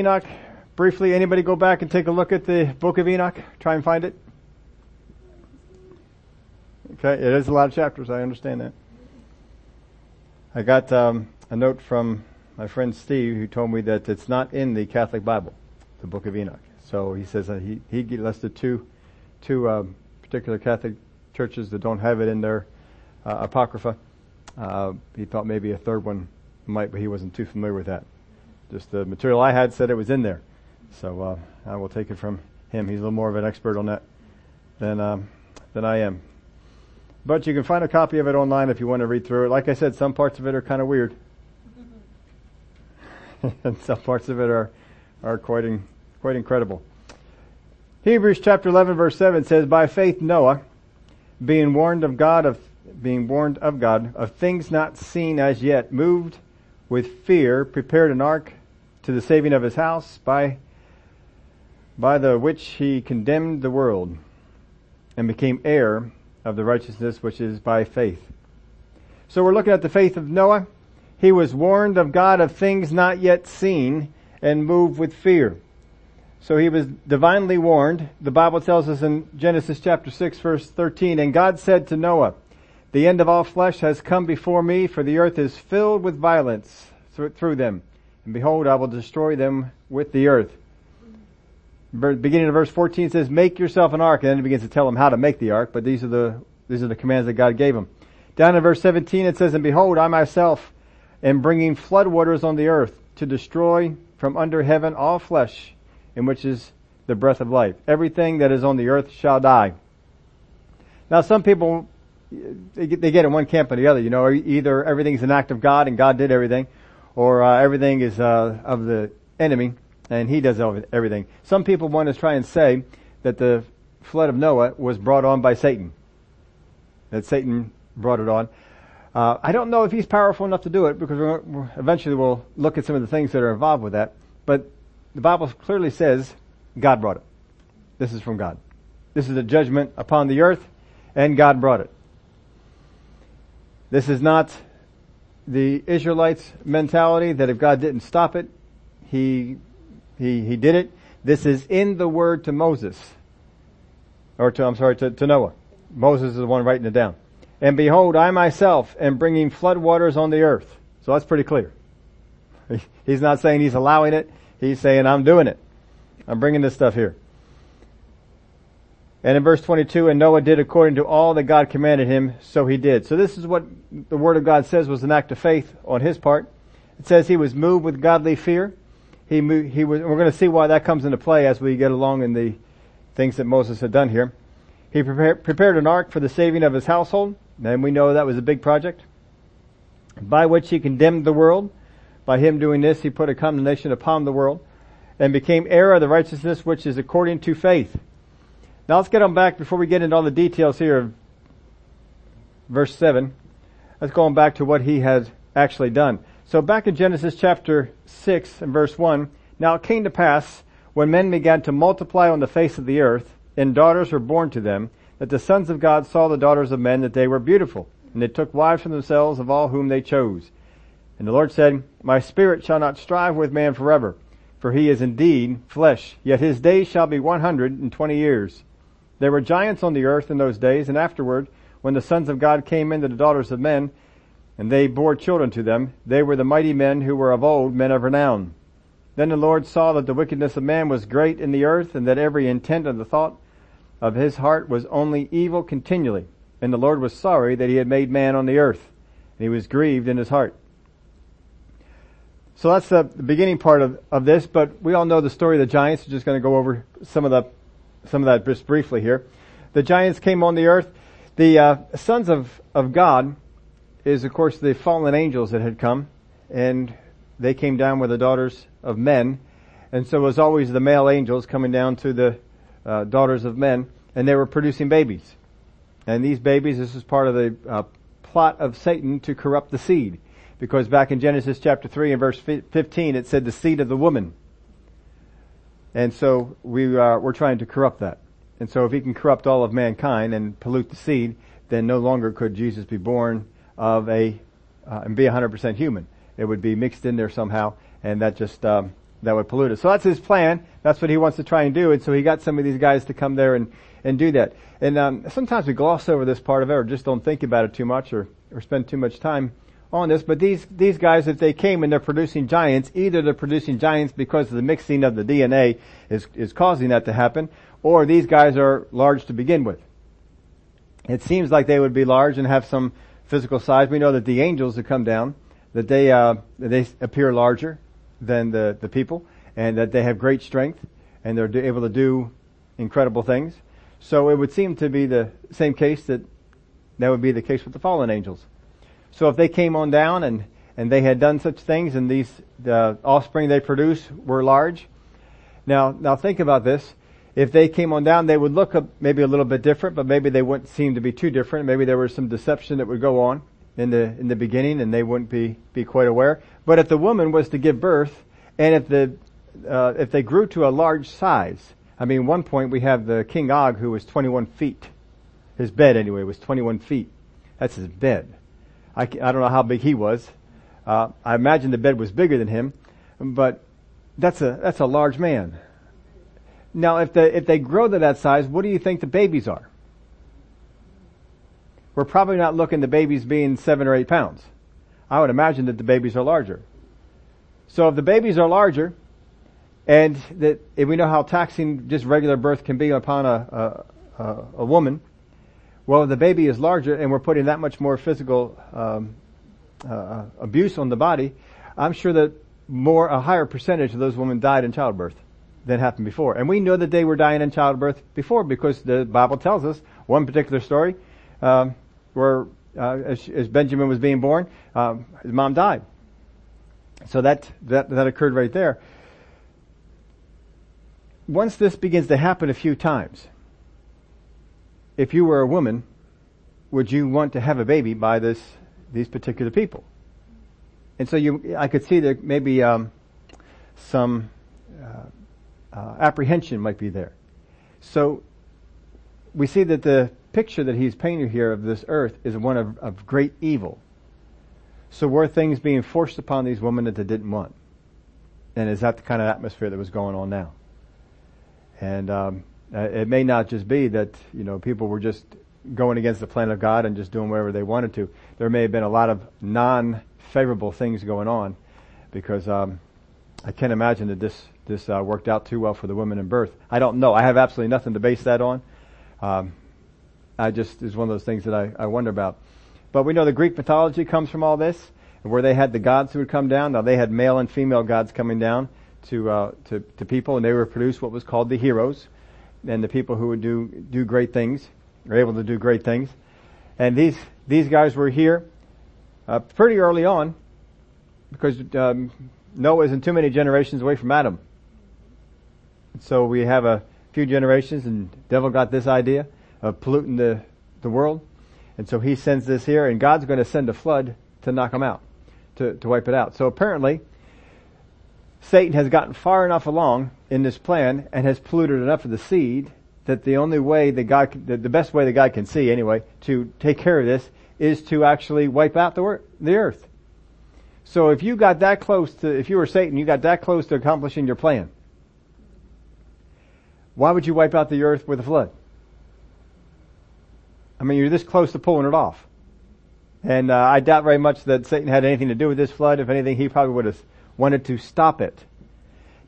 Enoch, briefly, anybody go back and take a look at the book of Enoch? Try and find it. Okay, it is a lot of chapters, I understand that. I got um, a note from my friend Steve who told me that it's not in the Catholic Bible, the book of Enoch. So he says that he, he listed two, two um, particular Catholic churches that don't have it in their uh, Apocrypha. Uh, he thought maybe a third one might, but he wasn't too familiar with that. Just the material I had said it was in there. So uh, I will take it from him. He's a little more of an expert on that than um, than I am. But you can find a copy of it online if you want to read through it. Like I said, some parts of it are kind of weird, and some parts of it are are quite in, quite incredible. Hebrews chapter 11 verse 7 says, By faith Noah, being warned of God of, being warned of God of things not seen as yet, moved with fear, prepared an ark to the saving of his house by, by the which he condemned the world and became heir of the righteousness which is by faith. So we're looking at the faith of Noah. He was warned of God of things not yet seen and moved with fear. So he was divinely warned. The Bible tells us in Genesis chapter 6 verse 13, and God said to Noah, the end of all flesh has come before me, for the earth is filled with violence through them. And behold, I will destroy them with the earth. Beginning of verse 14 says, make yourself an ark. And then he begins to tell them how to make the ark, but these are the, these are the commands that God gave him. Down in verse 17 it says, and behold, I myself am bringing floodwaters on the earth to destroy from under heaven all flesh in which is the breath of life. Everything that is on the earth shall die. Now some people, they get in one camp or the other, you know, either everything's an act of God and God did everything, or uh, everything is uh, of the enemy and he does everything. Some people want to try and say that the flood of Noah was brought on by Satan. That Satan brought it on. Uh, I don't know if he's powerful enough to do it because we're, we're, eventually we'll look at some of the things that are involved with that. But the Bible clearly says God brought it. This is from God. This is a judgment upon the earth and God brought it. This is not the Israelites mentality that if God didn't stop it, he, he, he did it. This is in the word to Moses. Or to, I'm sorry, to, to Noah. Moses is the one writing it down. And behold, I myself am bringing flood waters on the earth. So that's pretty clear. He's not saying he's allowing it. He's saying I'm doing it. I'm bringing this stuff here. And in verse 22, and Noah did according to all that God commanded him, so he did. So this is what the word of God says was an act of faith on his part. It says he was moved with godly fear. He moved, he was, we're going to see why that comes into play as we get along in the things that Moses had done here. He prepared, prepared an ark for the saving of his household. And we know that was a big project. By which he condemned the world. By him doing this, he put a condemnation upon the world and became heir of the righteousness which is according to faith. Now let's get on back before we get into all the details here of verse 7. Let's go on back to what he has actually done. So back in Genesis chapter 6 and verse 1, now it came to pass when men began to multiply on the face of the earth and daughters were born to them, that the sons of God saw the daughters of men that they were beautiful, and they took wives for themselves of all whom they chose. And the Lord said, My spirit shall not strive with man forever, for he is indeed flesh, yet his days shall be one hundred and twenty years. There were giants on the earth in those days, and afterward, when the sons of God came into the daughters of men, and they bore children to them, they were the mighty men who were of old, men of renown. Then the Lord saw that the wickedness of man was great in the earth, and that every intent of the thought of his heart was only evil continually. And the Lord was sorry that he had made man on the earth, and he was grieved in his heart. So that's the beginning part of, of this, but we all know the story of the giants. We're just going to go over some of the some of that just briefly here. The giants came on the earth. The uh, sons of, of God is of course the fallen angels that had come and they came down with the daughters of men. And so it was always the male angels coming down to the uh, daughters of men and they were producing babies. And these babies, this is part of the uh, plot of Satan to corrupt the seed. Because back in Genesis chapter 3 and verse 15 it said the seed of the woman and so we are, we're trying to corrupt that. And so if he can corrupt all of mankind and pollute the seed, then no longer could Jesus be born of a, uh, and be 100% human. It would be mixed in there somehow, and that just, um, that would pollute it. So that's his plan. That's what he wants to try and do. And so he got some of these guys to come there and, and do that. And um, sometimes we gloss over this part of it or just don't think about it too much or, or spend too much time on this. But these, these guys, if they came and they're producing giants, either they're producing giants because of the mixing of the DNA is, is causing that to happen, or these guys are large to begin with. It seems like they would be large and have some physical size. We know that the angels that come down, that they, uh, they appear larger than the, the people and that they have great strength and they're able to do incredible things. So it would seem to be the same case that that would be the case with the fallen angels. So if they came on down and, and they had done such things and these, the offspring they produce were large. Now, now think about this. If they came on down, they would look maybe a little bit different, but maybe they wouldn't seem to be too different. Maybe there was some deception that would go on in the, in the beginning and they wouldn't be, be quite aware. But if the woman was to give birth and if the, uh, if they grew to a large size, I mean, one point we have the King Og who was 21 feet. His bed anyway was 21 feet. That's his bed. I, I don't know how big he was. Uh, I imagine the bed was bigger than him, but that's a, that's a large man. Now if the, if they grow to that size, what do you think the babies are? We're probably not looking the babies being seven or eight pounds. I would imagine that the babies are larger. So if the babies are larger, and that if we know how taxing just regular birth can be upon a, a, a woman, well, the baby is larger and we're putting that much more physical um, uh, abuse on the body. I'm sure that more, a higher percentage of those women died in childbirth than happened before. And we know that they were dying in childbirth before because the Bible tells us one particular story um, where uh, as, as, Benjamin was being born, um, his mom died. So that, that that occurred right there. Once this begins to happen a few times, if you were a woman, would you want to have a baby by this these particular people? And so you, I could see that maybe um, some uh, uh, apprehension might be there. So we see that the picture that he's painting here of this earth is one of, of great evil. So were things being forced upon these women that they didn't want? And is that the kind of atmosphere that was going on now? And um, uh, it may not just be that, you know, people were just going against the plan of God and just doing whatever they wanted to. There may have been a lot of non-favorable things going on because um, I can't imagine that this this uh, worked out too well for the women in birth. I don't know. I have absolutely nothing to base that on. Um, I just is one of those things that I, I wonder about. But we know the Greek mythology comes from all this, where they had the gods who would come down. Now they had male and female gods coming down to uh, to, to people, and they would produce what was called the heroes and the people who would do, do great things, are able to do great things. And these, these guys were here, uh, pretty early on, because, um, Noah isn't too many generations away from Adam. So we have a few generations and devil got this idea of polluting the, the world. And so he sends this here and God's going to send a flood to knock them out, to, to wipe it out. So apparently, Satan has gotten far enough along in this plan and has polluted enough of the seed that the only way that God, the best way that God can see anyway, to take care of this is to actually wipe out the, the earth. So if you got that close to, if you were Satan, you got that close to accomplishing your plan, why would you wipe out the earth with a flood? I mean, you're this close to pulling it off. And uh, I doubt very much that Satan had anything to do with this flood. If anything, he probably would have wanted to stop it.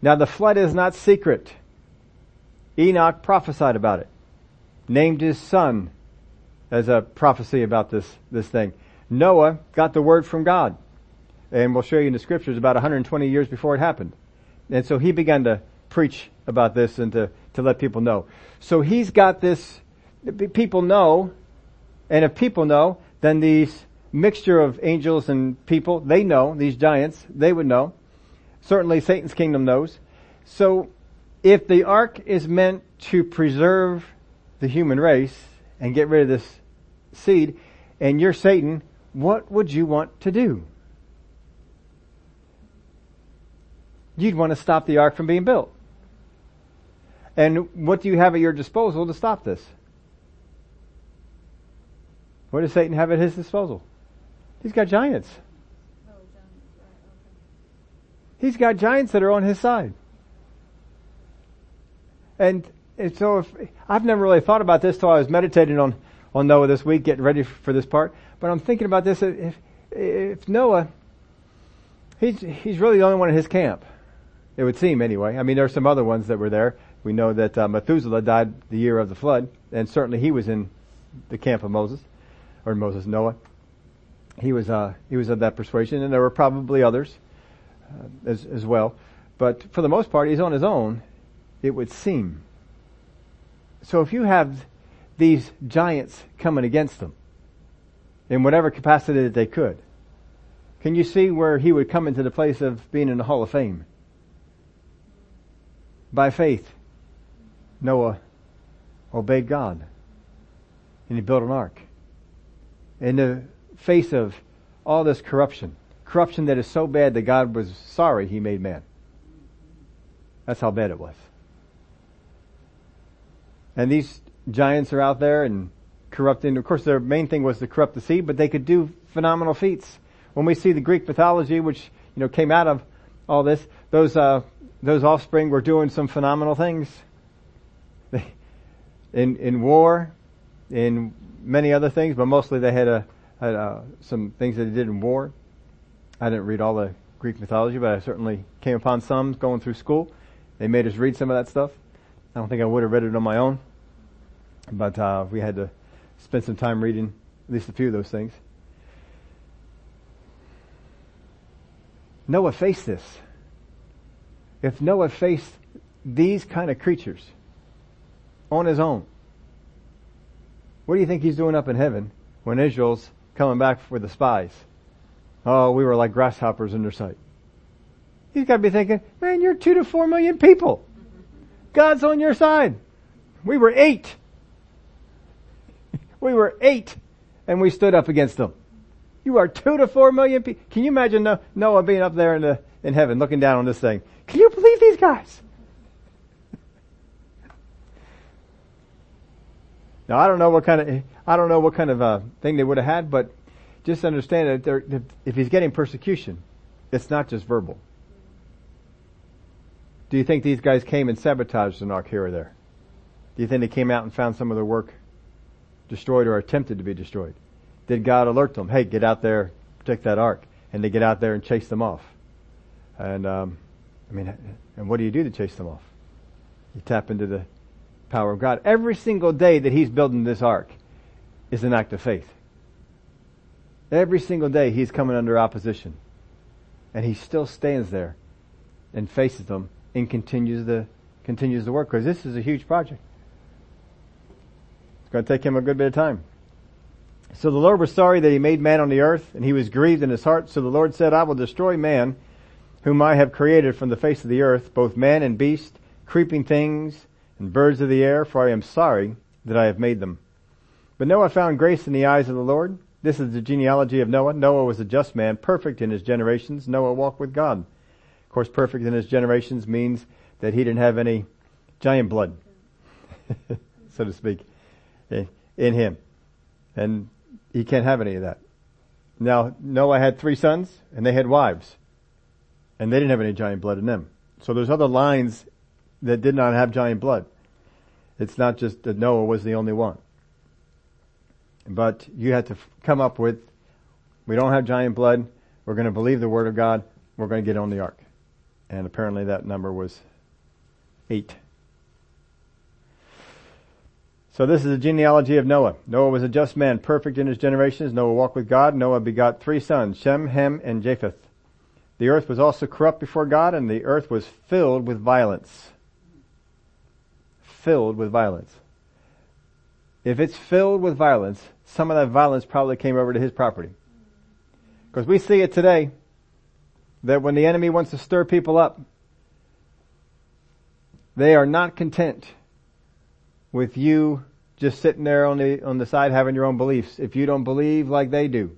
Now the flood is not secret. Enoch prophesied about it. Named his son as a prophecy about this, this thing. Noah got the word from God. And we'll show you in the scriptures about 120 years before it happened. And so he began to preach about this and to, to let people know. So he's got this, people know, and if people know, then these mixture of angels and people, they know, these giants, they would know. Certainly Satan's kingdom knows. So if the ark is meant to preserve the human race and get rid of this seed, and you're Satan, what would you want to do? You'd want to stop the ark from being built. And what do you have at your disposal to stop this? What does Satan have at his disposal? He's got giants. He's got giants that are on his side. And, and so if, I've never really thought about this till I was meditating on, on Noah this week, getting ready for this part. But I'm thinking about this. If, if Noah, he's, he's really the only one in his camp. It would seem anyway. I mean, there are some other ones that were there. We know that uh, Methuselah died the year of the flood, and certainly he was in the camp of Moses, or Moses, Noah. He was, uh, he was of that persuasion, and there were probably others uh, as, as well. But for the most part, he's on his own, it would seem. So if you have these giants coming against them, in whatever capacity that they could, can you see where he would come into the place of being in the Hall of Fame? By faith, Noah obeyed God and he built an ark. In the face of all this corruption, corruption that is so bad that God was sorry he made man. That's how bad it was. And these giants are out there and corrupting. Of course, their main thing was to corrupt the sea, but they could do phenomenal feats. When we see the Greek mythology, which you know came out of all this, those uh, those offspring were doing some phenomenal things. in in war, in many other things, but mostly they had, a, had a, some things that he did in war. I didn't read all the Greek mythology, but I certainly came upon some going through school. They made us read some of that stuff. I don't think I would have read it on my own, but uh, we had to spend some time reading at least a few of those things. Noah faced this. If Noah faced these kind of creatures on his own, what do you think he's doing up in heaven when Israel's coming back for the spies? Oh, we were like grasshoppers in their sight. He's got to be thinking, man, you're two to four million people. God's on your side. We were eight. we were eight and we stood up against them. You are two to four million people. Can you imagine Noah being up there in the, in heaven looking down on this thing? Can you believe these guys? Now I don't know what kind of I don't know what kind of uh, thing they would have had, but just understand that if he's getting persecution, it's not just verbal. Do you think these guys came and sabotaged ark here or there? Do you think they came out and found some of their work destroyed or attempted to be destroyed? Did God alert them? Hey, get out there, protect that ark, and they get out there and chase them off. And um, I mean, and what do you do to chase them off? You tap into the power of God. Every single day that he's building this ark is an act of faith. Every single day he's coming under opposition. And he still stands there and faces them and continues the, continues the work because this is a huge project. It's going to take him a good bit of time. So the Lord was sorry that he made man on the earth and he was grieved in his heart. So the Lord said, I will destroy man whom I have created from the face of the earth, both man and beast, creeping things, and birds of the air, for I am sorry that I have made them. But Noah found grace in the eyes of the Lord. This is the genealogy of Noah. Noah was a just man, perfect in his generations. Noah walked with God. Of course, perfect in his generations means that he didn't have any giant blood, so to speak, in him. And he can't have any of that. Now, Noah had three sons, and they had wives. And they didn't have any giant blood in them. So there's other lines that did not have giant blood. It's not just that Noah was the only one. But you had to come up with, we don't have giant blood, we're going to believe the word of God, we're going to get on the ark. And apparently that number was eight. So this is the genealogy of Noah. Noah was a just man, perfect in his generations. Noah walked with God. Noah begot three sons, Shem, Ham, and Japheth. The earth was also corrupt before God, and the earth was filled with violence filled with violence. If it's filled with violence, some of that violence probably came over to his property. Because we see it today that when the enemy wants to stir people up, they are not content with you just sitting there on the, on the side having your own beliefs. If you don't believe like they do,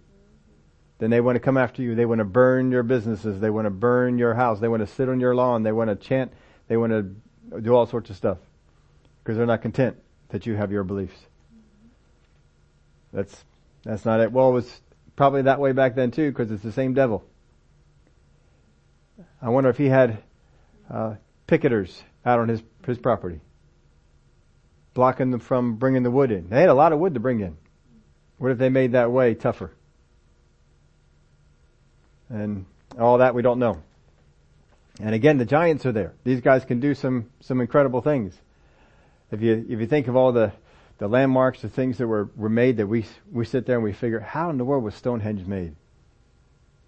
then they want to come after you. They want to burn your businesses. They want to burn your house. They want to sit on your lawn. They want to chant. They want to do all sorts of stuff because they're not content that you have your beliefs. That's that's not it. Well, it was probably that way back then too, because it's the same devil. I wonder if he had uh, picketers out on his his property, blocking them from bringing the wood in. They had a lot of wood to bring in. What if they made that way tougher? And all that we don't know. And again, the giants are there. These guys can do some, some incredible things. If you, if you think of all the, the landmarks, the things that were, were made that we, we sit there and we figure, how in the world was Stonehenge made?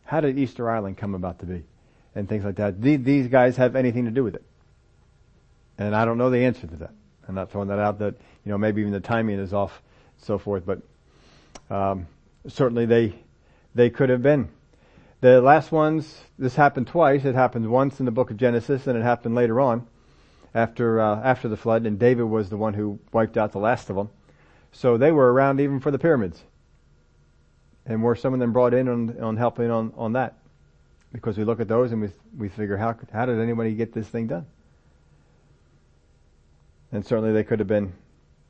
How did Easter Island come about to be? And things like that. These, these guys have anything to do with it. And I don't know the answer to that. I'm not throwing that out that, you know, maybe even the timing is off, so forth, but, um, certainly they, they could have been. The last ones, this happened twice. It happened once in the book of Genesis and it happened later on after, uh, after the flood and David was the one who wiped out the last of them. So they were around even for the pyramids. And were some of them brought in on, on helping on, on that? Because we look at those and we, we figure how, how did anybody get this thing done? And certainly they could have been,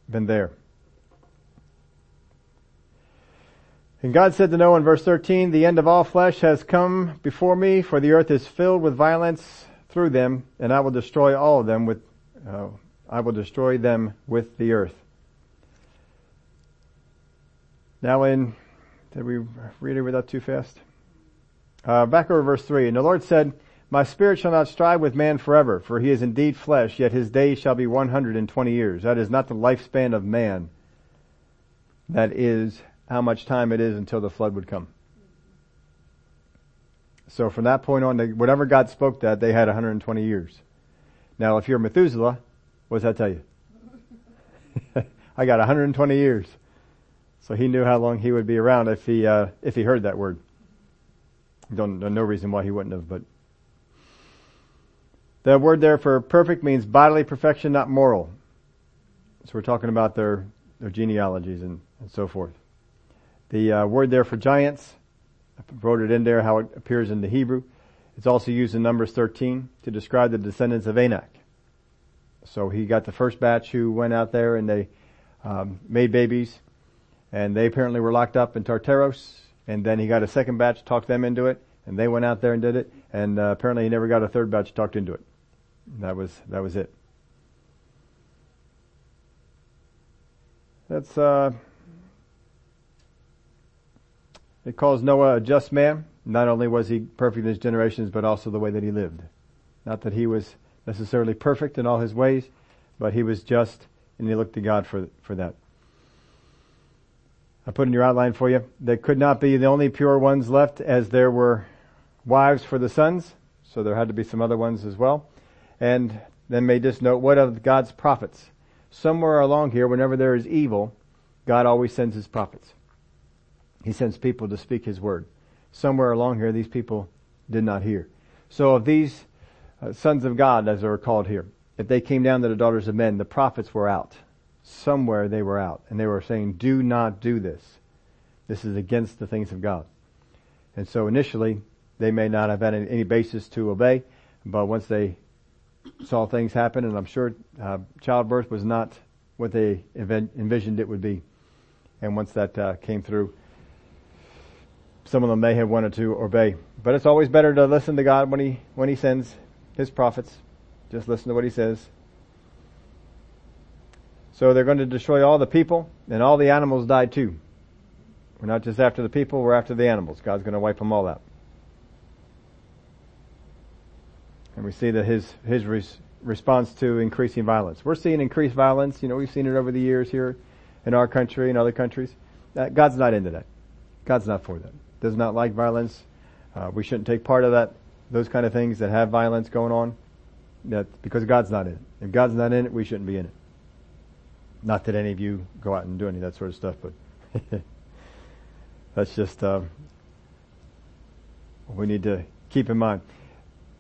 been there. And God said to Noah in verse 13, the end of all flesh has come before me, for the earth is filled with violence through them, and I will destroy all of them with, uh, I will destroy them with the earth. Now in, did we read it without too fast? Uh, back over verse 3. And the Lord said, My spirit shall not strive with man forever, for he is indeed flesh, yet his days shall be 120 years. That is not the lifespan of man. That is how much time it is until the flood would come. So from that point on, whatever God spoke that, they had 120 years. Now, if you're Methuselah, what does that tell you? I got 120 years. So he knew how long he would be around if he, uh, if he heard that word. Don't, no reason why he wouldn't have, but. The word there for perfect means bodily perfection, not moral. So we're talking about their, their genealogies and, and so forth. The uh, word there for giants, wrote it in there how it appears in the Hebrew. It's also used in Numbers 13 to describe the descendants of Anak. So he got the first batch who went out there and they um, made babies, and they apparently were locked up in Tartarus. And then he got a second batch, talked them into it, and they went out there and did it. And uh, apparently he never got a third batch talked into it. That was that was it. That's uh, it calls Noah a just man. Not only was he perfect in his generations, but also the way that he lived. Not that he was necessarily perfect in all his ways, but he was just and he looked to God for, for that. I put in your outline for you, there could not be the only pure ones left as there were wives for the sons, so there had to be some other ones as well. And then may just note, what of God's prophets? Somewhere along here, whenever there is evil, God always sends his prophets. He sends people to speak His word. Somewhere along here, these people did not hear. So of these uh, sons of God, as they were called here, if they came down to the daughters of men, the prophets were out. Somewhere they were out. And they were saying, do not do this. This is against the things of God. And so initially, they may not have had any basis to obey, but once they saw things happen, and I'm sure uh, childbirth was not what they envisioned it would be. And once that uh, came through, some of them may have wanted to obey. But it's always better to listen to God when He, when He sends His prophets. Just listen to what He says. So they're going to destroy all the people and all the animals died too. We're not just after the people, we're after the animals. God's going to wipe them all out. And we see that his, his res- response to increasing violence. We're seeing increased violence. You know, we've seen it over the years here in our country and other countries. Uh, God's not into that. God's not for that does not like violence. Uh, we shouldn't take part of that, those kind of things that have violence going on. That because God's not in it. If God's not in it, we shouldn't be in it. Not that any of you go out and do any of that sort of stuff, but that's just uh, we need to keep in mind.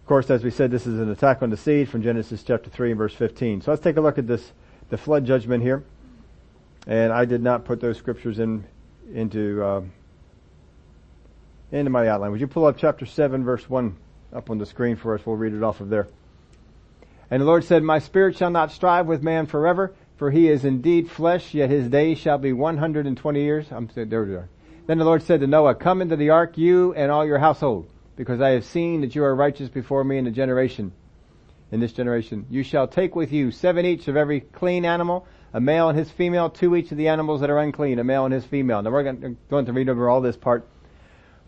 Of course, as we said, this is an attack on the seed from Genesis chapter three and verse fifteen. So let's take a look at this, the flood judgment here. And I did not put those scriptures in into. Uh, into my outline. Would you pull up chapter 7 verse 1 up on the screen for us? We'll read it off of there. And the Lord said, My spirit shall not strive with man forever, for he is indeed flesh, yet his days shall be 120 years. I'm there we are. Then the Lord said to Noah, Come into the ark, you and all your household. because I have seen that you are righteous before me in the generation, in this generation. You shall take with you seven each of every clean animal, a male and his female, two each of the animals that are unclean, a male and his female. Now we're going to read over all this part,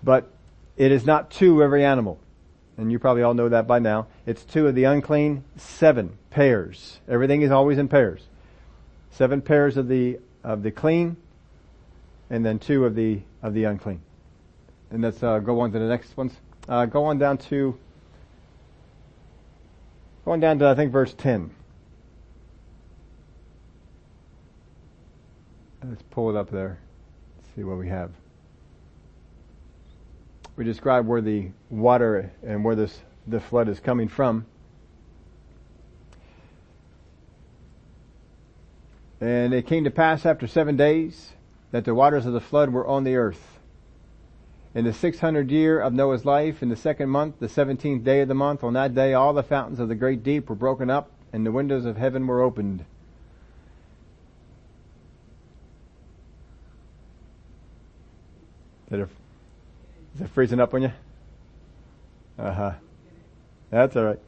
but it is not two every animal. And you probably all know that by now. It's two of the unclean, seven pairs. Everything is always in pairs. Seven pairs of the, of the clean, and then two of the, of the unclean. And let's uh, go on to the next ones. Uh, go on down to, going down to, I think, verse 10. Let's pull it up there. See what we have. We describe where the water and where this, the flood is coming from. And it came to pass after seven days that the waters of the flood were on the earth. In the 600 year of Noah's life, in the second month, the 17th day of the month, on that day all the fountains of the great deep were broken up and the windows of heaven were opened. Is it, is it freezing up on you? Uh huh. That's alright.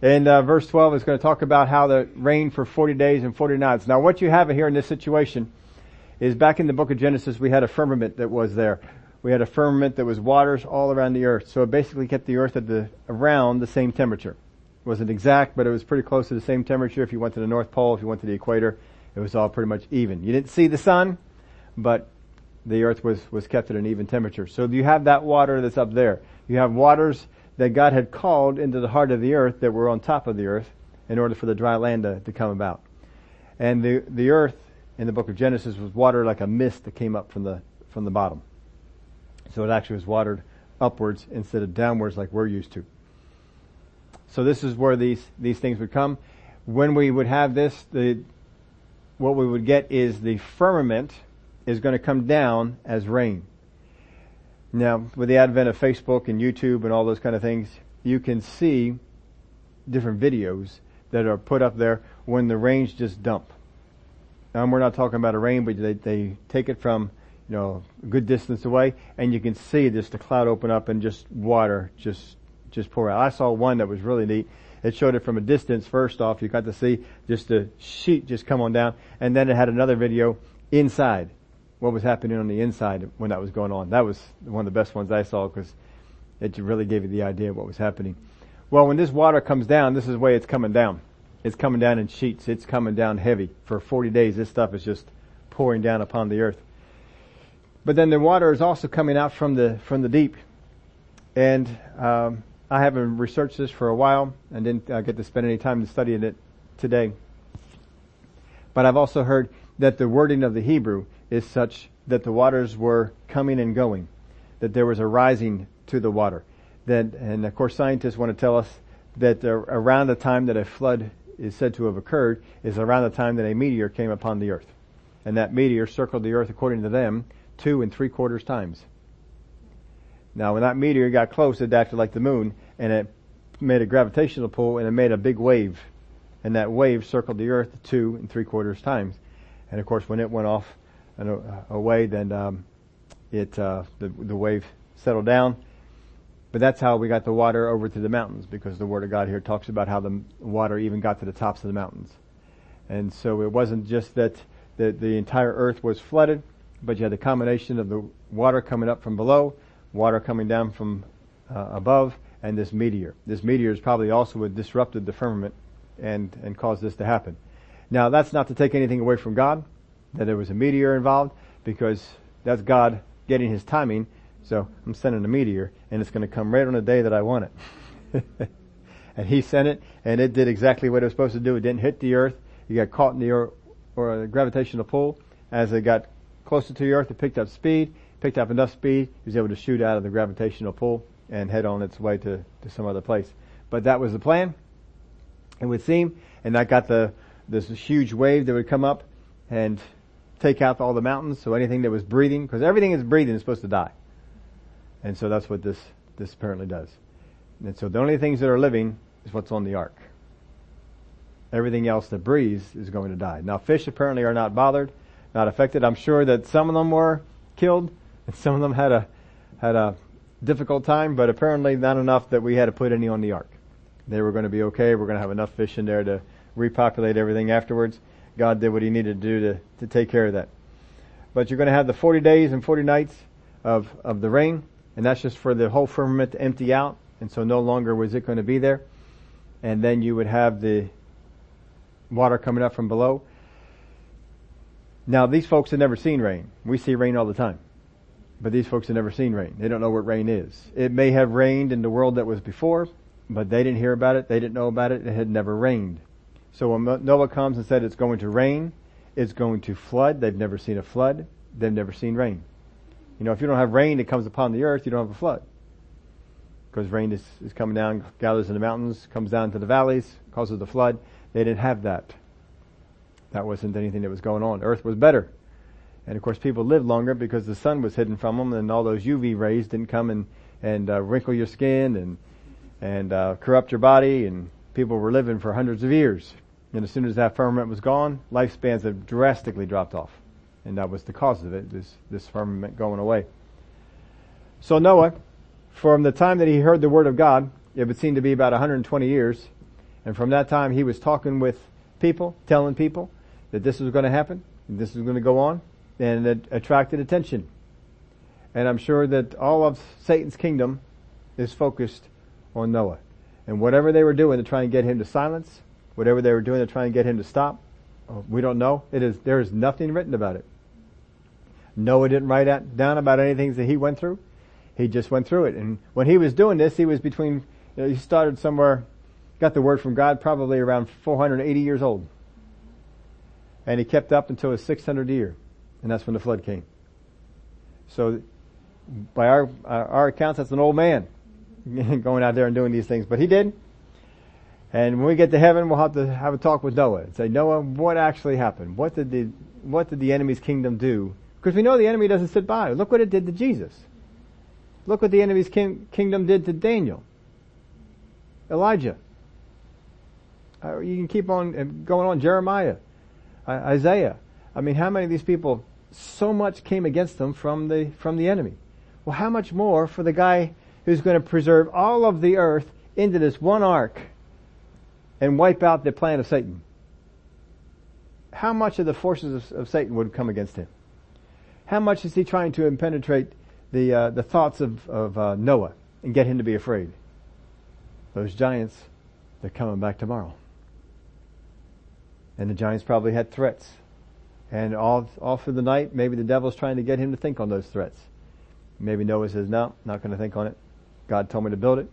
And uh, verse 12 is going to talk about how the rain for 40 days and 40 nights. Now what you have here in this situation is back in the book of Genesis, we had a firmament that was there. We had a firmament that was waters all around the earth. So it basically kept the earth at the, around the same temperature. It wasn't exact, but it was pretty close to the same temperature. If you went to the North Pole, if you went to the equator, it was all pretty much even. You didn't see the sun, but the earth was, was kept at an even temperature. So you have that water that's up there. You have waters that God had called into the heart of the earth that were on top of the earth in order for the dry land to, to come about. And the, the earth in the book of Genesis was water like a mist that came up from the, from the bottom. So it actually was watered upwards instead of downwards like we're used to. So this is where these, these things would come. When we would have this, the, what we would get is the firmament is going to come down as rain. Now, with the advent of Facebook and YouTube and all those kind of things, you can see different videos that are put up there when the rains just dump. Now we're not talking about a rain, but they, they take it from, you know, a good distance away and you can see just the cloud open up and just water just, just pour out. I saw one that was really neat. It showed it from a distance first off. You got to see just the sheet just come on down and then it had another video inside. What was happening on the inside when that was going on. That was one of the best ones I saw because it really gave you the idea of what was happening. Well, when this water comes down, this is the way it's coming down. It's coming down in sheets. It's coming down heavy. For 40 days, this stuff is just pouring down upon the earth. But then the water is also coming out from the, from the deep. And, um, I haven't researched this for a while and didn't uh, get to spend any time studying it today. But I've also heard that the wording of the Hebrew is such that the waters were coming and going, that there was a rising to the water. That, and of course scientists want to tell us that around the time that a flood is said to have occurred is around the time that a meteor came upon the earth. And that meteor circled the earth according to them two and three quarters times. Now when that meteor got close, it acted like the moon and it made a gravitational pull and it made a big wave. And that wave circled the earth two and three quarters times. And of course when it went off and away, then um, it uh, the, the wave settled down but that's how we got the water over to the mountains because the Word of God here talks about how the water even got to the tops of the mountains. And so it wasn't just that the, the entire earth was flooded, but you had the combination of the water coming up from below, water coming down from uh, above, and this meteor. This meteor is probably also what disrupted the firmament and, and caused this to happen. Now that's not to take anything away from God, that there was a meteor involved, because that's God getting his timing so I'm sending a meteor and it's going to come right on the day that I want it. and he sent it and it did exactly what it was supposed to do. It didn't hit the earth. It got caught in the or, or the gravitational pull. As it got closer to the earth, it picked up speed, picked up enough speed, it was able to shoot out of the gravitational pull and head on its way to, to some other place. But that was the plan. It would seem, and that got the, this huge wave that would come up and take out all the mountains. So anything that was breathing, because everything is breathing is supposed to die. And so that's what this, this apparently does. And so the only things that are living is what's on the ark. Everything else that breathes is going to die. Now fish apparently are not bothered, not affected. I'm sure that some of them were killed and some of them had a, had a, difficult time, but apparently not enough that we had to put any on the ark. They were going to be okay. We're going to have enough fish in there to repopulate everything afterwards. God did what he needed to do to, to take care of that. But you're going to have the 40 days and 40 nights of, of the rain, and that's just for the whole firmament to empty out, and so no longer was it going to be there. And then you would have the water coming up from below. Now these folks had never seen rain. We see rain all the time. But these folks had never seen rain. They don't know what rain is. It may have rained in the world that was before, but they didn't hear about it. They didn't know about it. It had never rained. So when Noah comes and said it's going to rain, it's going to flood. They've never seen a flood. They've never seen rain. You know, if you don't have rain that comes upon the earth, you don't have a flood. Because rain is, is coming down, gathers in the mountains, comes down to the valleys, causes the flood. They didn't have that. That wasn't anything that was going on. Earth was better. And of course people lived longer because the sun was hidden from them and all those UV rays didn't come and, and uh, wrinkle your skin and, and uh, corrupt your body and people were living for hundreds of years. And as soon as that firmament was gone, lifespans have drastically dropped off. And that was the cause of it, this, this firmament going away. So Noah, from the time that he heard the word of God, it would seem to be about 120 years, and from that time he was talking with people, telling people that this was going to happen, this was going to go on, and it attracted attention. And I'm sure that all of Satan's kingdom is focused on Noah. And whatever they were doing to try and get him to silence, whatever they were doing to try and get him to stop, uh, we don't know. It is, there is nothing written about it. Noah didn't write down about anything that he went through. He just went through it. And when he was doing this, he was between, you know, he started somewhere, got the word from God probably around 480 years old. And he kept up until his 600 year. And that's when the flood came. So by our, our accounts, that's an old man going out there and doing these things, but he did. And when we get to heaven, we'll have to have a talk with Noah and say, Noah, what actually happened? What did the, what did the enemy's kingdom do? Because we know the enemy doesn't sit by. Look what it did to Jesus. Look what the enemy's king, kingdom did to Daniel. Elijah. Uh, you can keep on uh, going on. Jeremiah. Uh, Isaiah. I mean, how many of these people, so much came against them from the, from the enemy. Well, how much more for the guy who's going to preserve all of the earth into this one ark and wipe out the plan of Satan. How much of the forces of, of Satan would come against him? How much is he trying to penetrate the uh, the thoughts of of uh, Noah and get him to be afraid? Those giants, they're coming back tomorrow, and the giants probably had threats, and all all through the night, maybe the devil's trying to get him to think on those threats. Maybe Noah says, "No, not going to think on it. God told me to build it.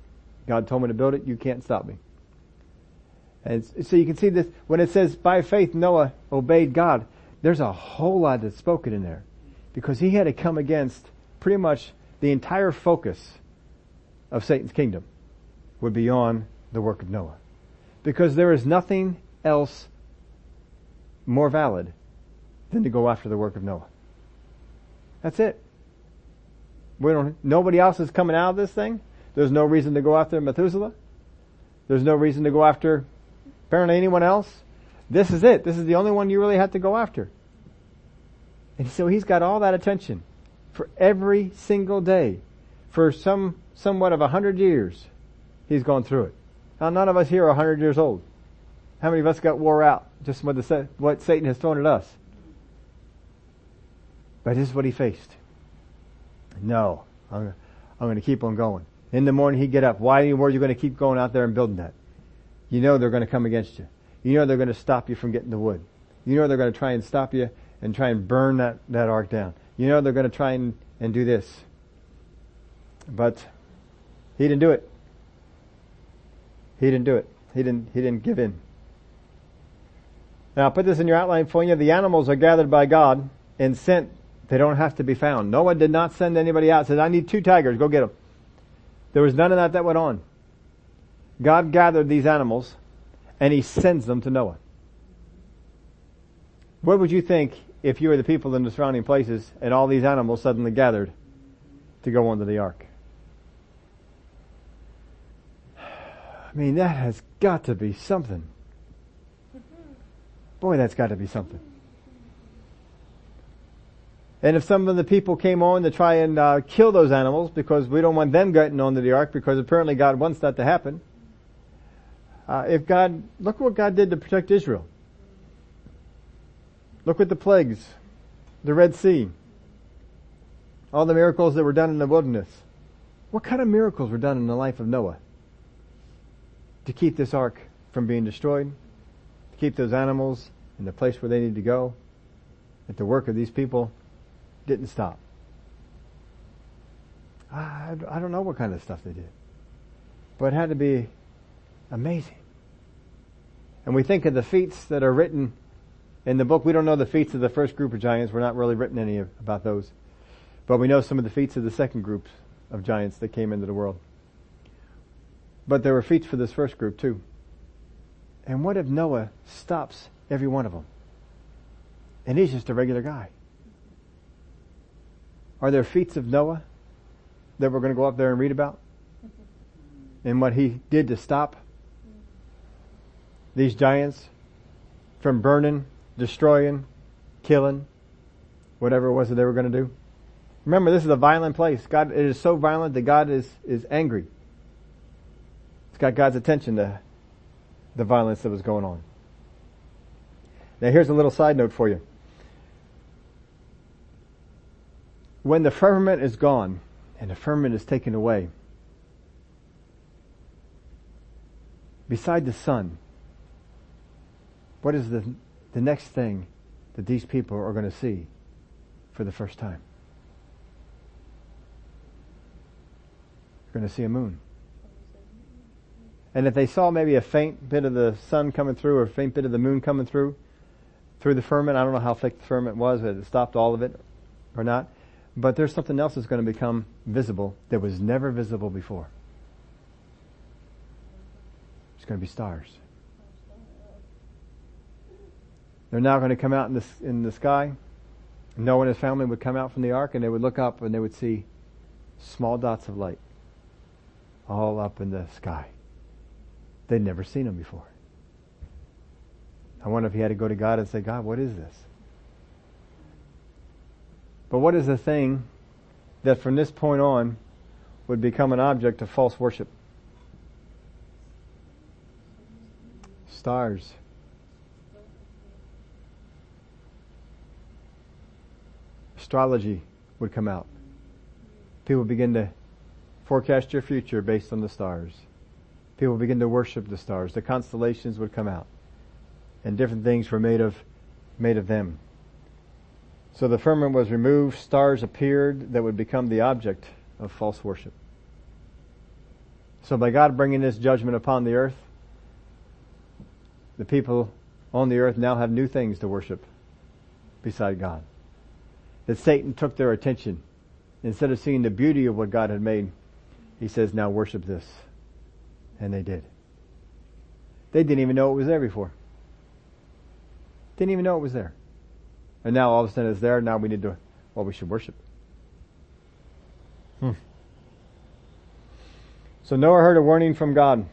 God told me to build it. You can't stop me. And so you can see this, when it says by faith Noah obeyed God, there's a whole lot that's spoken in there. Because he had to come against pretty much the entire focus of Satan's kingdom would be on the work of Noah. Because there is nothing else more valid than to go after the work of Noah. That's it. We don't, nobody else is coming out of this thing. There's no reason to go after Methuselah. There's no reason to go after apparently anyone else. This is it. This is the only one you really have to go after. And so he's got all that attention for every single day for some, somewhat of a hundred years. He's gone through it. Now none of us here are a hundred years old. How many of us got wore out just what, the, what Satan has thrown at us? But this is what he faced. No, I'm, I'm going to keep on going. In the morning he'd get up. Why in the world are you going to keep going out there and building that? You know they're going to come against you. You know they're going to stop you from getting the wood. You know they're going to try and stop you and try and burn that, that ark down. You know they're going to try and, and do this. But he didn't do it. He didn't do it. He didn't, he didn't give in. Now put this in your outline for you. The animals are gathered by God and sent. They don't have to be found. Noah did not send anybody out. Said, I need two tigers. Go get them. There was none of that that went on. God gathered these animals and he sends them to Noah. What would you think if you were the people in the surrounding places and all these animals suddenly gathered to go onto the ark? I mean, that has got to be something. Boy, that's got to be something. And if some of the people came on to try and uh, kill those animals because we don't want them getting onto the ark because apparently God wants that to happen. Uh, if God, look what God did to protect Israel. Look at the plagues, the Red Sea, all the miracles that were done in the wilderness. What kind of miracles were done in the life of Noah? To keep this ark from being destroyed, to keep those animals in the place where they need to go, at the work of these people didn't stop. I, I don't know what kind of stuff they did. But it had to be amazing. And we think of the feats that are written in the book. We don't know the feats of the first group of giants. We're not really written any about those. But we know some of the feats of the second groups of giants that came into the world. But there were feats for this first group too. And what if Noah stops every one of them? And he's just a regular guy. Are there feats of Noah that we're going to go up there and read about? And what he did to stop these giants from burning, destroying, killing, whatever it was that they were going to do. Remember, this is a violent place. God, it is so violent that God is, is angry. It's got God's attention to the violence that was going on. Now here's a little side note for you. When the firmament is gone and the firmament is taken away, beside the sun, what is the, the next thing that these people are going to see for the first time? They're going to see a moon. And if they saw maybe a faint bit of the sun coming through or a faint bit of the moon coming through, through the firmament, I don't know how thick the firmament was, whether it stopped all of it or not, but there's something else that's going to become visible that was never visible before. It's going to be stars. They're now going to come out in the, in the sky. Noah and his family would come out from the ark and they would look up and they would see small dots of light all up in the sky. They'd never seen them before. I wonder if he had to go to God and say, God, what is this? But what is the thing that from this point on would become an object of false worship? Stars. Astrology would come out. People begin to forecast your future based on the stars. People begin to worship the stars. The constellations would come out. And different things were made of, made of them. So the firmament was removed, stars appeared that would become the object of false worship. So by God bringing this judgment upon the earth, the people on the earth now have new things to worship beside God. That Satan took their attention. Instead of seeing the beauty of what God had made, he says, now worship this. And they did. They didn't even know it was there before. Didn't even know it was there. And now all of a sudden it's there, now we need to, well, we should worship. Hmm. So Noah heard a warning from God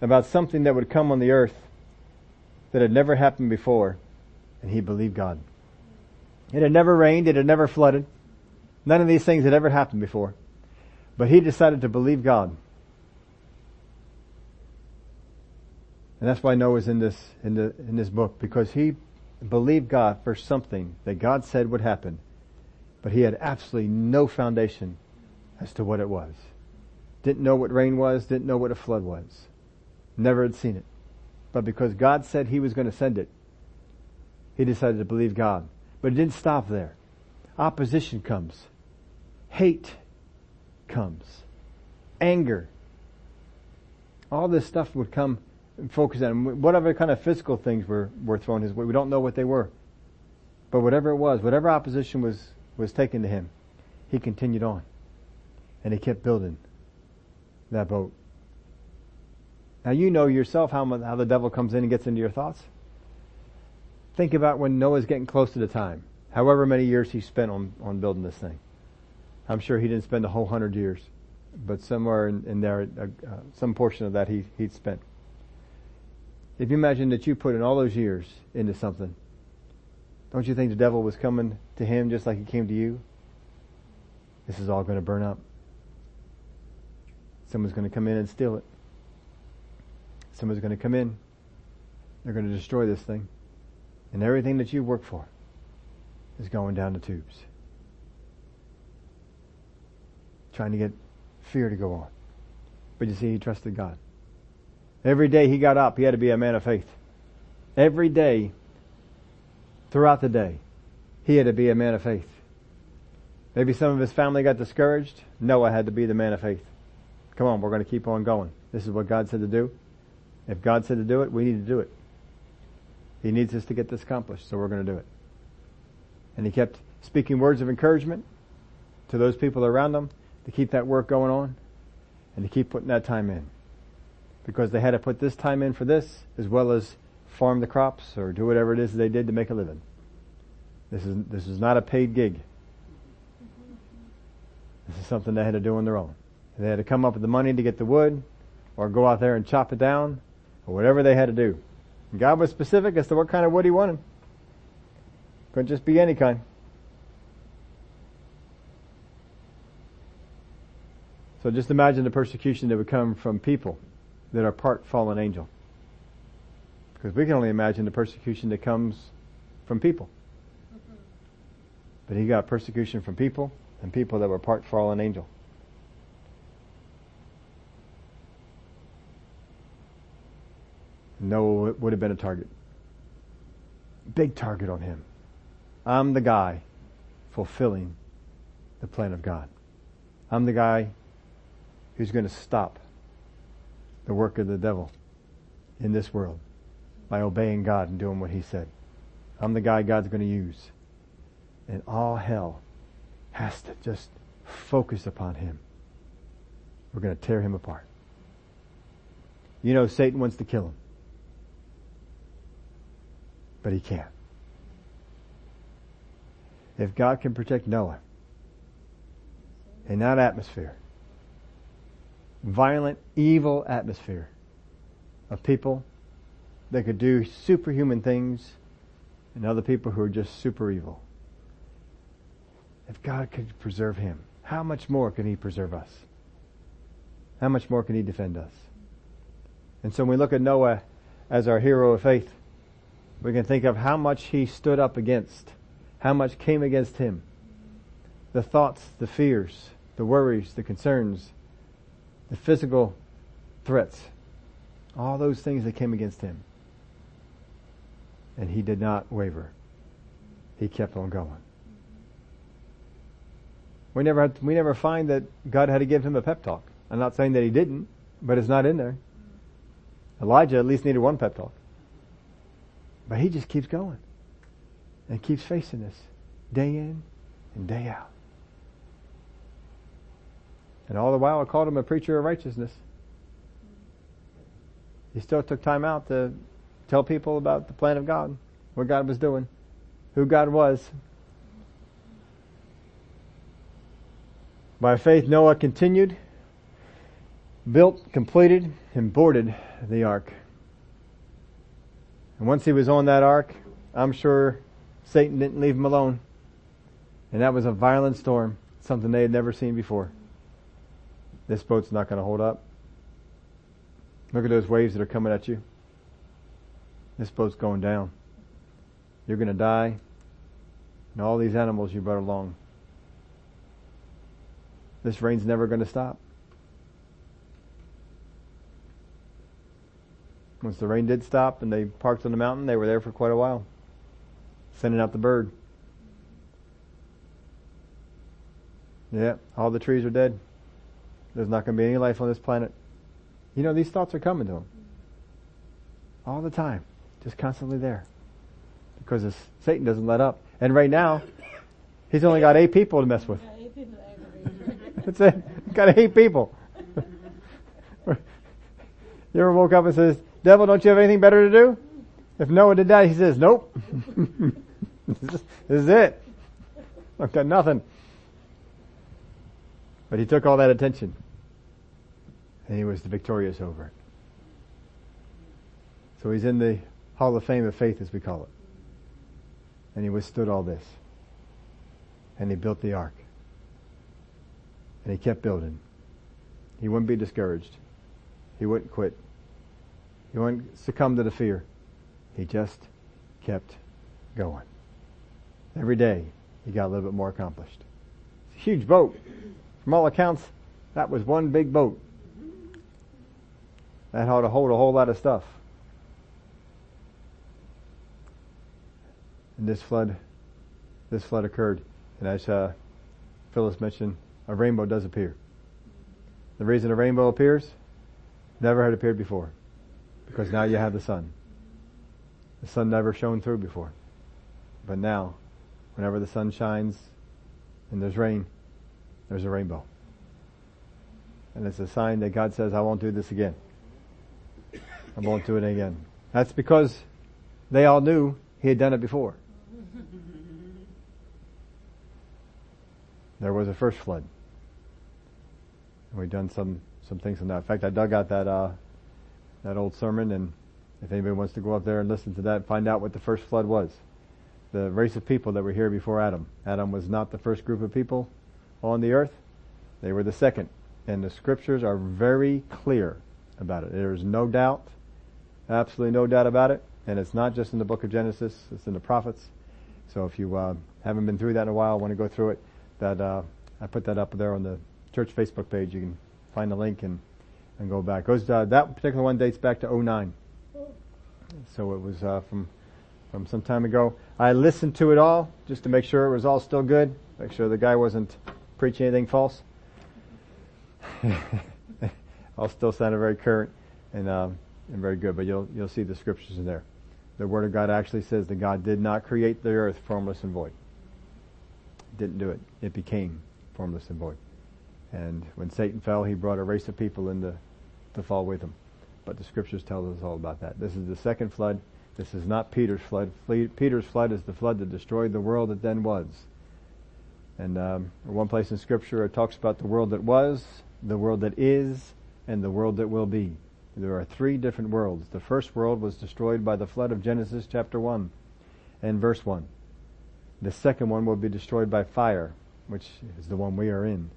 about something that would come on the earth that had never happened before, and he believed God. It had never rained, it had never flooded. None of these things had ever happened before. But he decided to believe God. And that's why Noah's in this, in, the, in this book, because he believed God for something that God said would happen, but he had absolutely no foundation as to what it was. Didn't know what rain was, didn't know what a flood was. Never had seen it. But because God said he was going to send it, he decided to believe God. But it didn't stop there. Opposition comes. Hate comes. Anger. All this stuff would come focus on whatever kind of physical things were, were thrown his way. We don't know what they were. But whatever it was, whatever opposition was, was taken to him, he continued on. And he kept building that boat. Now you know yourself how, how the devil comes in and gets into your thoughts. Think about when Noah's getting close to the time. However many years he spent on, on building this thing. I'm sure he didn't spend a whole hundred years, but somewhere in, in there, uh, uh, some portion of that he, he'd spent. If you imagine that you put in all those years into something, Don't you think the devil was coming to him just like he came to you? This is all going to burn up. Someone's going to come in and steal it. Someone's going to come in. They're going to destroy this thing. And everything that you work for is going down the tubes. Trying to get fear to go on. But you see, he trusted God. Every day he got up, he had to be a man of faith. Every day, throughout the day, he had to be a man of faith. Maybe some of his family got discouraged. Noah had to be the man of faith. Come on, we're going to keep on going. This is what God said to do. If God said to do it, we need to do it. He needs us to get this accomplished, so we're going to do it. And he kept speaking words of encouragement to those people around him to keep that work going on and to keep putting that time in. Because they had to put this time in for this as well as farm the crops or do whatever it is they did to make a living. This is, this is not a paid gig. This is something they had to do on their own. They had to come up with the money to get the wood or go out there and chop it down or whatever they had to do. And God was specific as to what kind of wood he wanted. Couldn't just be any kind. So just imagine the persecution that would come from people that are part fallen angel. Because we can only imagine the persecution that comes from people. But he got persecution from people and people that were part fallen angel. Noah would have been a target. Big target on him. I'm the guy fulfilling the plan of God. I'm the guy who's going to stop the work of the devil in this world by obeying God and doing what he said. I'm the guy God's going to use. And all hell has to just focus upon him. We're going to tear him apart. You know, Satan wants to kill him. But he can't. If God can protect Noah in that atmosphere, violent, evil atmosphere of people that could do superhuman things and other people who are just super evil. If God could preserve him, how much more can he preserve us? How much more can he defend us? And so when we look at Noah as our hero of faith, we can think of how much he stood up against, how much came against him. The thoughts, the fears, the worries, the concerns, the physical threats, all those things that came against him. And he did not waver. He kept on going. We never had, we never find that God had to give him a pep talk. I'm not saying that he didn't, but it's not in there. Elijah at least needed one pep talk. But he just keeps going and keeps facing this day in and day out. And all the while I called him a preacher of righteousness. He still took time out to tell people about the plan of God, what God was doing, who God was. By faith, Noah continued, built, completed, and boarded the ark. And once he was on that ark, I'm sure Satan didn't leave him alone. And that was a violent storm, something they had never seen before. This boat's not going to hold up. Look at those waves that are coming at you. This boat's going down. You're going to die. And all these animals you brought along. This rain's never going to stop. Once the rain did stop and they parked on the mountain, they were there for quite a while, sending out the bird. Yeah, all the trees are dead. There's not going to be any life on this planet. You know, these thoughts are coming to him. All the time. Just constantly there. Because this, Satan doesn't let up. And right now, he's only got eight people to mess with. That's it. Got eight people. you ever woke up and says, devil, don't you have anything better to do? If Noah did that, he says, nope. this is it. I've got nothing. But he took all that attention. And he was victorious over it. So he's in the Hall of Fame of Faith, as we call it. And he withstood all this. And he built the ark. And he kept building. He wouldn't be discouraged. He wouldn't quit. He wouldn't succumb to the fear. He just kept going. Every day, he got a little bit more accomplished. It's a huge boat. From all accounts, that was one big boat. That ought to hold a whole lot of stuff. And this flood, this flood occurred. And as uh, Phyllis mentioned, a rainbow does appear. The reason a rainbow appears, never had appeared before. Because now you have the sun. The sun never shone through before. But now, whenever the sun shines and there's rain, there's a rainbow. And it's a sign that God says, I won't do this again. I won't do it again. That's because they all knew he had done it before. There was a first flood. And we've done some, some things on that. In fact, I dug out that, uh, that old sermon and if anybody wants to go up there and listen to that, find out what the first flood was. The race of people that were here before Adam. Adam was not the first group of people on the earth. They were the second. And the scriptures are very clear about it. There is no doubt, absolutely no doubt about it. And it's not just in the book of Genesis, it's in the prophets. So if you uh, haven't been through that in a while, want to go through it, that uh, I put that up there on the church Facebook page. You can find the link and, and go back. Goes uh, that particular one dates back to 09. So it was uh, from from some time ago. I listened to it all just to make sure it was all still good. Make sure the guy wasn't preaching anything false. I'll still sound very current and um, and very good. But you'll you'll see the scriptures in there. The Word of God actually says that God did not create the earth formless and void. Didn't do it. It became formless and void. And when Satan fell, he brought a race of people into to fall with him. But the scriptures tell us all about that. This is the second flood. This is not Peter's flood. Peter's flood is the flood that destroyed the world that then was. And um, one place in Scripture it talks about the world that was, the world that is, and the world that will be. There are three different worlds. The first world was destroyed by the flood of Genesis chapter 1 and verse 1. The second one will be destroyed by fire, which is the one we are in.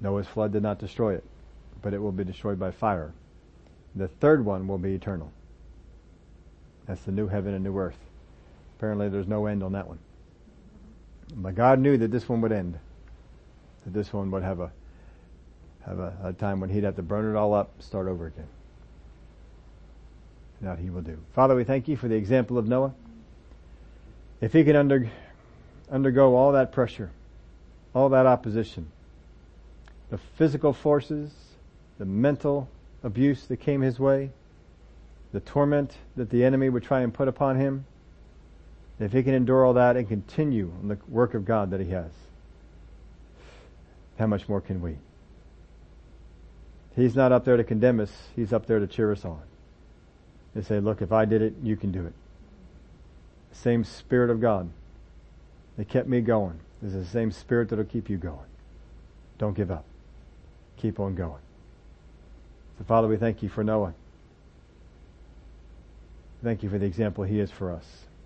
Noah's flood did not destroy it, but it will be destroyed by fire. The third one will be eternal. That's the new heaven and new earth. Apparently there's no end on that one. But God knew that this one would end. That this one would have a have a, a time when he'd have to burn it all up, start over again. And that he will do. Father, we thank you for the example of Noah. If he can under, undergo all that pressure, all that opposition, the physical forces, the mental abuse that came his way, the torment that the enemy would try and put upon him, if he can endure all that and continue in the work of God that he has, how much more can we? He's not up there to condemn us, he's up there to cheer us on. And say, look, if I did it, you can do it. Same Spirit of God that kept me going is the same Spirit that'll keep you going. Don't give up. Keep on going. So Father, we thank you for Noah. Thank you for the example he is for us.